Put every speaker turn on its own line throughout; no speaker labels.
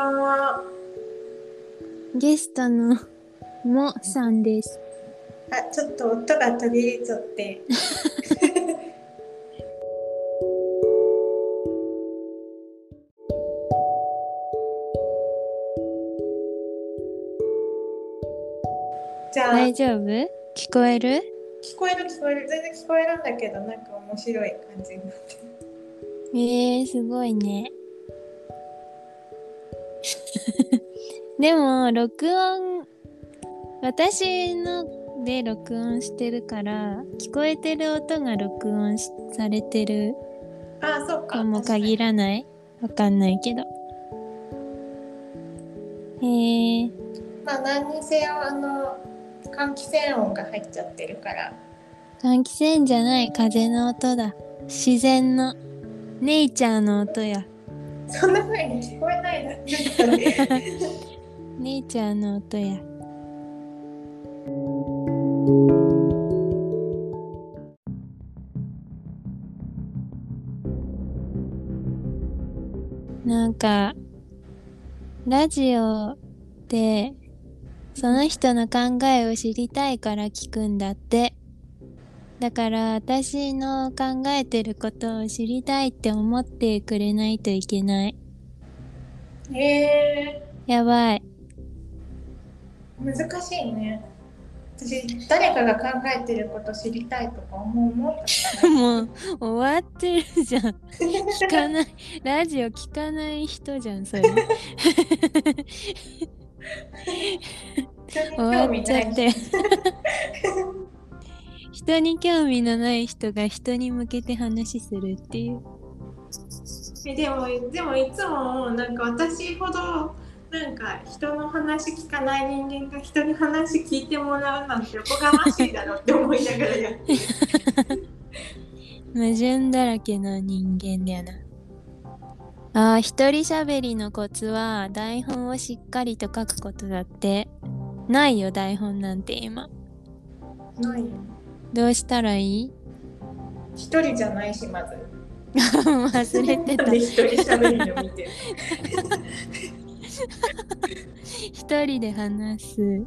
は。
ゲストのもさんです。
あ、ちょっと音が途切れちゃって。じゃあ、
大丈夫？聞こえる？
聞こえる聞こえる全然聞こえるんだけどなんか面白い感じになってる
えー、すごいね。でも、録音、私ので録音してるから、聞こえてる音が録音しされてる
あそうか
かも限らないわかんないけど。へえー、
まあ何にせよあの換気扇音が入っちゃってるから
換気扇じゃない風の音だ。自然の、ネイチャーの音や。
そんな風に聞こえないだけ
ネイチャーの音や。なんか、ラジオで、その人の考えを知りたいから聞くんだって。だから私の考えてることを知りたいって思ってくれないといけない。
へえ
やばい。
難しいね私誰かが考えてること知りたいとか思うも
もう終わってるじゃん。聞かない。ラジオ聞かない人じゃん、それ。終わっちゃって。人に興味のない人が人に向けて話するっていう。
えでもでもいつもなんか私ほどなんか人の話聞かない人間が人に話聞いてもらうなんておこがましいだろうって思いながらやってる
矛盾だらけの人間だよな。あー一人喋りのコツは台本をしっかりと書くことだって。ないよ、台本なんて今。
ないよ
どうしたらいい？
一人じゃないしまず。
忘れてた。
一人喋りの見てる。
一人で話す。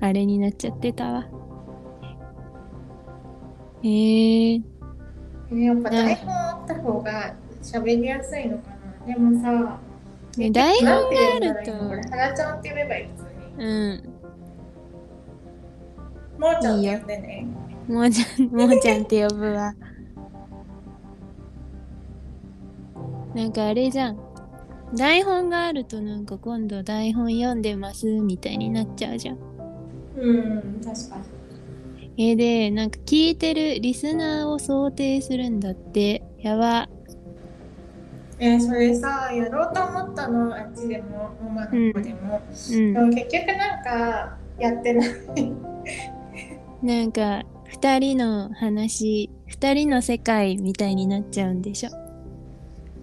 あれになっちゃってたわ。えー、
ねやっぱ台本あった方が喋りやすいのかな。でもさ
ね台本があると。
今これ原ちゃんって呼べばいい普通に。
うん。
もうちゃんって呼んでね
もうちゃんもうちゃんって呼ぶわ。なんかあれじゃん。台本があるとなんか今度台本読んでますみたいになっちゃうじゃん。
うん確かに。
えーでなんか聞いてるリスナーを想定するんだって。やば。
えーそれさやろうと思ったの。あっちでもママの子でも、
うん。
でも結局なんかやってない。
なんか二人の話二人の世界みたいになっちゃうんでしょ？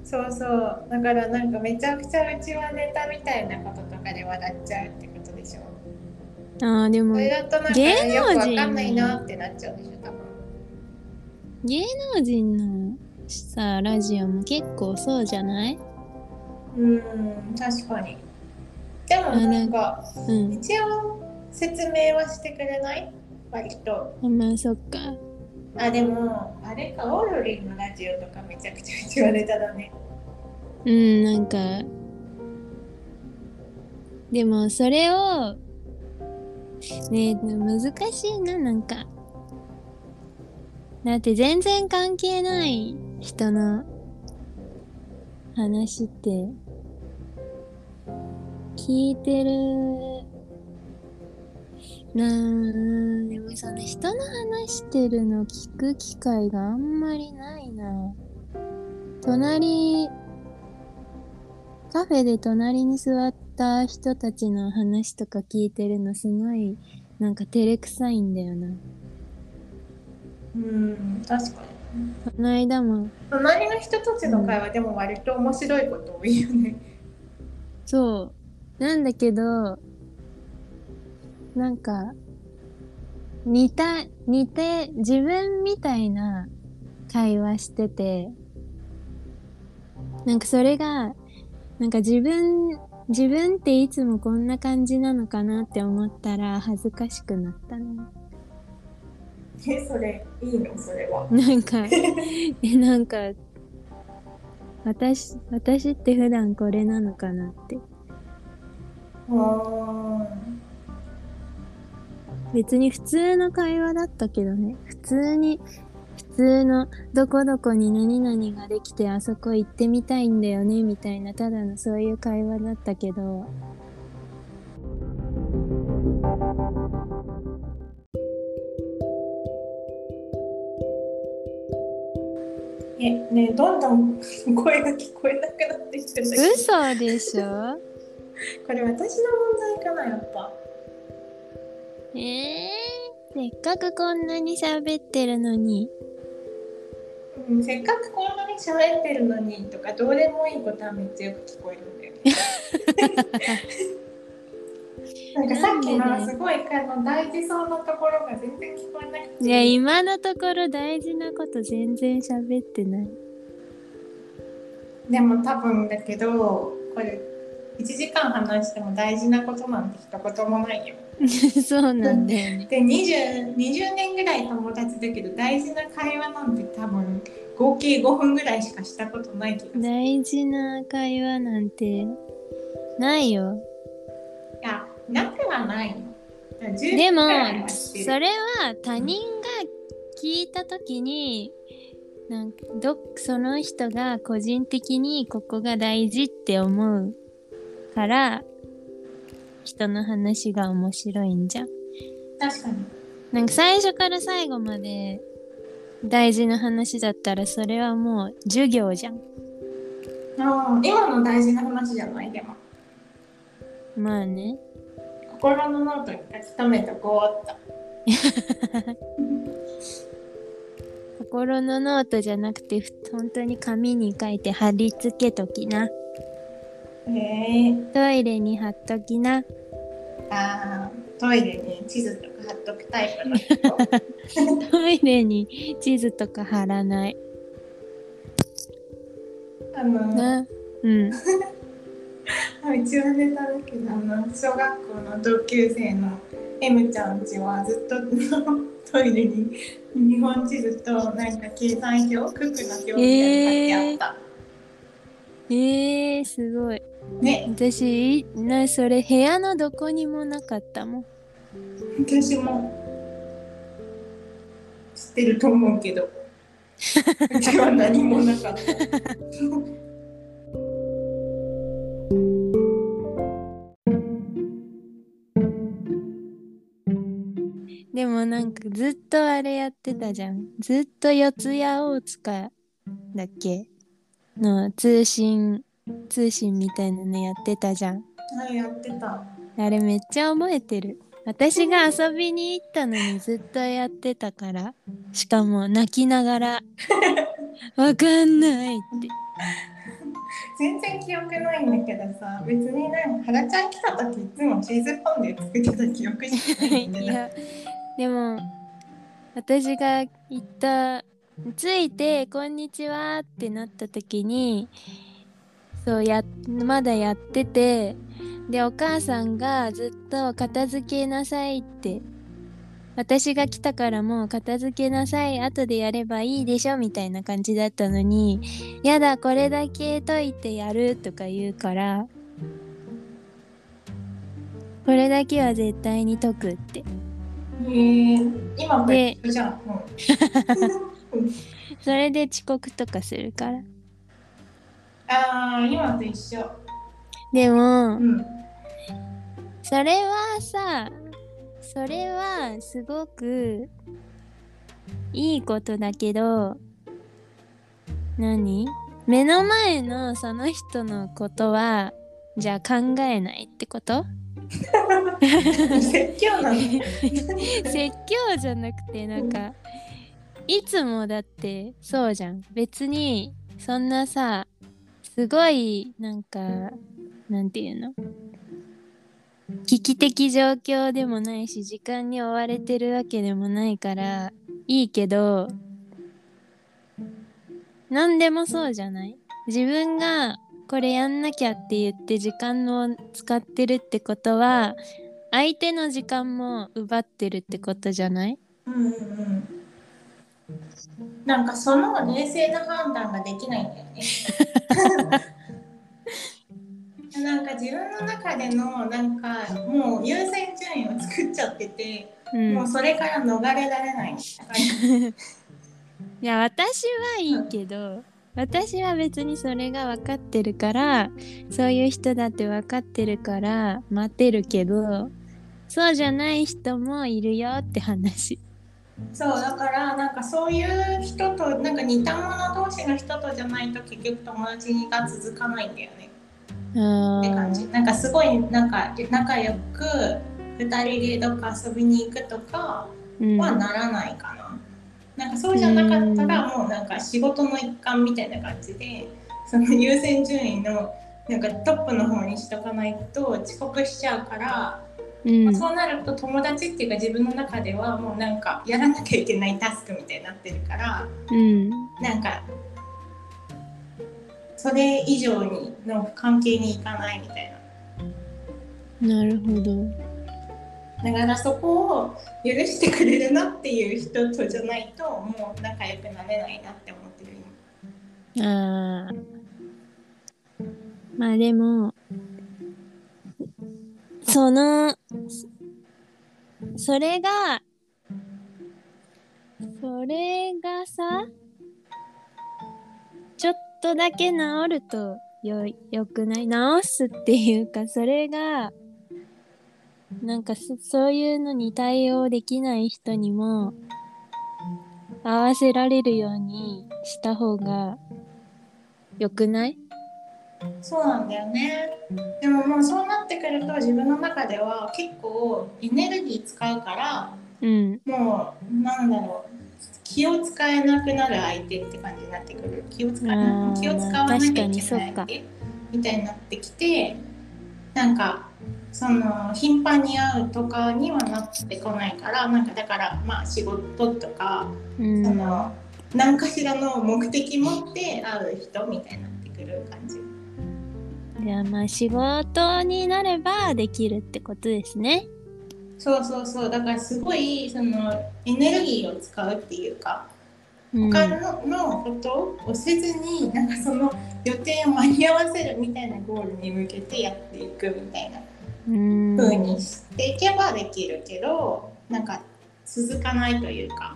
そうそう。だからなんかめちゃくちゃうちはネタみたいなこととかで笑っちゃうってことでしょ？
あーでも
それだとなんか
芸能人
よくわかんないなってなっちゃうでしょ多分。
芸能人のさラジオも結構そうじゃない？
うん確かに。でもなんか
うん。
一応説明はしてくれない？割と。
まあそっか。
あでもあれかオードリーのラジオとかめちゃくちゃうちはネタだね。
うんなんか。でもそれをね難しいななんか。だって全然関係ない人の話って聞いてるなあでもその人の話してるの聞く機会があんまりないな。隣カフェで隣に座った人たちの話とか聞いてるのすごいなんか照れくさいんだよな。
うん確かに。
この間も
隣の人たちの会話でも割と面白いこと多いよね。
そう。なんだけどなんか似た似て自分みたいな会話しててなんかそれがなんか自分自分っていつもこんな感じなのかなって思ったら恥ずかしくなったね。
えそれいいの？それは。
なんか えなんか私私って普段これなのかなって。
あ
別に普通の会話だったけどね。普通に普通のどこどこに何々ができてあそこ行ってみたいんだよねみたいなただのそういう会話だったけど。
えねえどんどん声が聞こえなくなってきてる
嘘でしょ？
これ私の問題かなやっぱ
えー、せっかくこんなに喋ってるのに
うん、せっかくこんなに喋ってるのにとかどうでもいいことはめっちゃよく聞こえるんだよね。なんかさっきのすごいあの大事そうなところが全然聞こえなくて
いや今のところ大事なこと全然喋ってない
でも多分だけどこれ1時間話しても大事なことなんて一言もないよ。
そうなんだよね
で 20, 20年ぐらい友達だけど大事な会話なんて多分合計5分ぐらいしかしたことない気がする。い
大事な会話なんてないよ
やなくはないよ。だから10
でもそれは他人が聞いた時になんかどその人が個人的にここが大事って思うから人の話が面白いんじゃん。
確かに。
なんか最初から最後まで大事な話だったらそれはもう授業じゃん。
あー今の大事な話じゃないでも
まあね。
心のノートに書き留めとこうっと
心のノートじゃなくてふ本当に紙に書いて貼り付けときな。
へえ
トイレに貼っときな。
あートイレに地図とか貼っとくタイプの人？
トイレに地図とか貼らない。
あの
な。うん。
うちはネタだけどあの小学校の同級生の M ちゃんちはずっとトイレに日本地図となんか計算表九九の表みたいに貼ってあった、
えー、すごい。
ね
私、な、それ部屋のどこにもなかったもん。
私も知ってると思うけどうちは何もなかった
でもなんかずっとあれやってたじゃん。ずっと四谷大塚だっけ？の通信、通信みたいなのやってたじゃん。
はいやってた
あれめっちゃ覚えてる。私が遊びに行ったのにずっとやってたから。しかも泣きながら、わかんないって。
全然記憶ないんだけどさ別になんか原ちゃん来た時いつもチーズフォンデュ作ってた記憶しかないんだよ
いや、でも、私が行った、着いて、こんにちはってなった時に、そうや、まだやってて、で、お母さんがずっと片付けなさいって、私が来たからもう片付けなさい、後でやればいいでしょみたいな感じだったのに、やだ、これだけ解いてやるとか言うから、これだけは絶対に解くって。
へえ今も
で
一緒じゃん、うん
それで遅刻とかするから。
ああ今と一緒。
でも、
うん。
それはさ、それはすごくいいことだけど、何？目の前のその人のことは、じゃあ考えないってこと？
説教なの？
説教じゃなくてなんかいつもだってそうじゃん。別にそんなさすごいなんかなんていうの？危機的状況でもないし時間に追われてるわけでもないからいいけど何でもそうじゃない？自分がこれやんなきゃって言って時間を使ってるってことは相手の時間も奪ってるってことじゃない？
うんうん。なんかその冷静な判断ができないんだよね。なんか自分の中でのなんかもう優先順位を作っちゃってて、
うん
もうそれから逃れられない。
いや私はいいけど私は別にそれが分かってるからそういう人だって分かってるから待ってるけどそうじゃない人もいるよって話。
そうだからなんかそういう人となんか似た者同士の人とじゃないと結局友達が続かないんだよね
あ
って感じ。なんかすごいなんか仲良く2人でどっか遊びに行くとか
うん
はならないかな。なんかそうじゃなかったらもうなんか仕事の一環みたいな感じでその優先順位のなんかトップの方にしとかないと遅刻しちゃうから、
うん
まあそうなると友達っていうか自分の中ではもうなんかやらなきゃいけないタスクみたいになってるから
うん
なんかそれ以上にの関係にいかないみたいな。
なるほど。
だからそこを許してくれるなっていう人とじゃないともう仲良くなれないなって思ってる今。
あーまあでもそのそれがそれがさちょっとだけ治るとよよくない？治すっていうかそれがなんかそそういうのに対応できない人にも合わせられるようにした方がよくない？
そうなんだよね。でももうそうなってくると自分の中では結構エネルギー使うから
うん
もうなんだろう気を使えなくなる相手って感じになってくる気を使気を使わなきゃいけない相手みたいになってきてなんかその頻繁に会うとかにはなってこないからなんかだからまあ仕事とか
うん
その何かしらの目的持って会う人みたいになってくる感じ。
じゃあまあ仕事になればできるってことですね。
そうそうそうだからすごいそのエネルギーを使うっていうか
うん、
他ののことをせずになんかその予定を間に合わせるみたいなゴールに向けてやっていくみたいな
うん
風にしていけばできるけどなんか続かないというか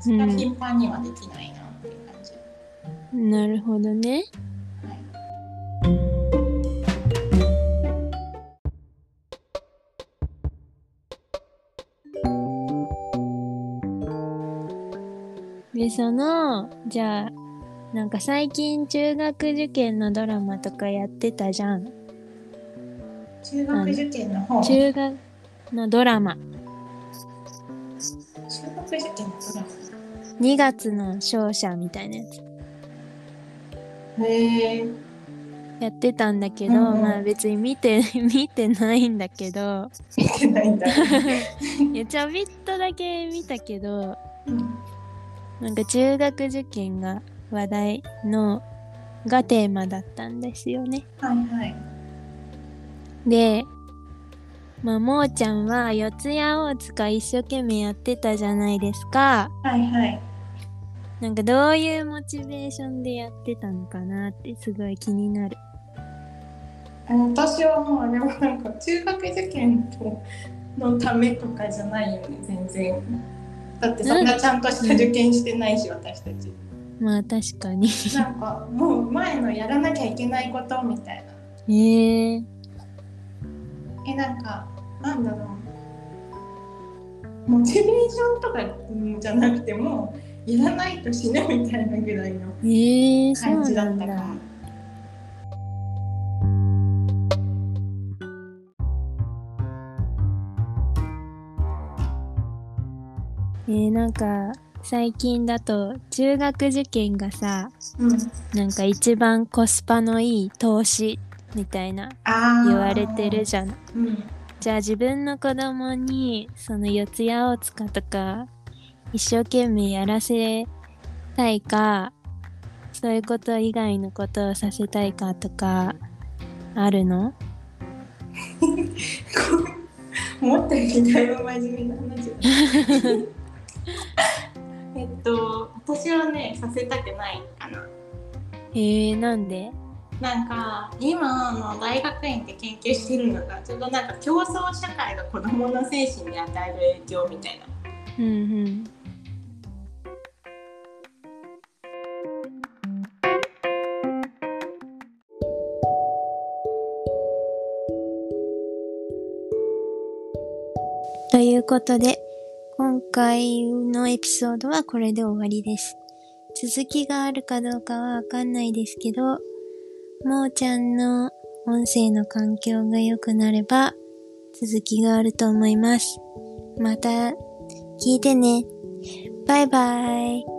それは頻繁にはできないなっていう感じ。
なるほどね。でそのじゃあなんか最近中学受験のドラマとかやってたじゃん。
中学受験の方？中
中学のドラマ。
学受験のドラ
2月の勝者みたいなやつ。
マへえ
やってたんだけど、
うんうん。
まあ別に見て 見てないんだけど。
見てないんだ。
いやちょびっとだけ見たけど
うん
なんか中学受験が話題のがテーマだったんですよね。
はいはい。
で、まあ、もーちゃんは四谷大塚一生懸命やってたじゃないですか。
はいはい。
なんかどういうモチベーションでやってたのかなってすごい気になる。
私はもうあれはなんか中学受験とのためとかじゃないよね全然だってそん。なちゃんとした受験してないし私たち。
まあ確かに。
なんかもう前のやらなきゃいけないことみたいな。
えー、
えなんかなんだろう。モチベーションとかうんじゃなくてもうやらないと死ぬみたいなぐらいの感じ
だ。
だったから。
えー、なんか最近だと中学受験がさ、
うん。
なんか一番コスパのいい投資みたいな言われてるじゃん。
うん。
じゃあ自分の子供にその四谷大塚とか一生懸命やらせたいかそういうこと以外のことをさせたいかとかあるの？
思ったよりだいぶ真面目な話 と私はねさせたくない。かな
えー、なんで？
なんか今の大学院で研究してるのがちょっとなんか競争社会が子どもの精神に与える影響みたいな。
うんうん。ということで、今回のエピソードはこれで終わりです。続きがあるかどうかはわかんないですけど、もーちゃんの音声の環境が良くなれば、続きがあると思います。また、聞いてね。バイバイ。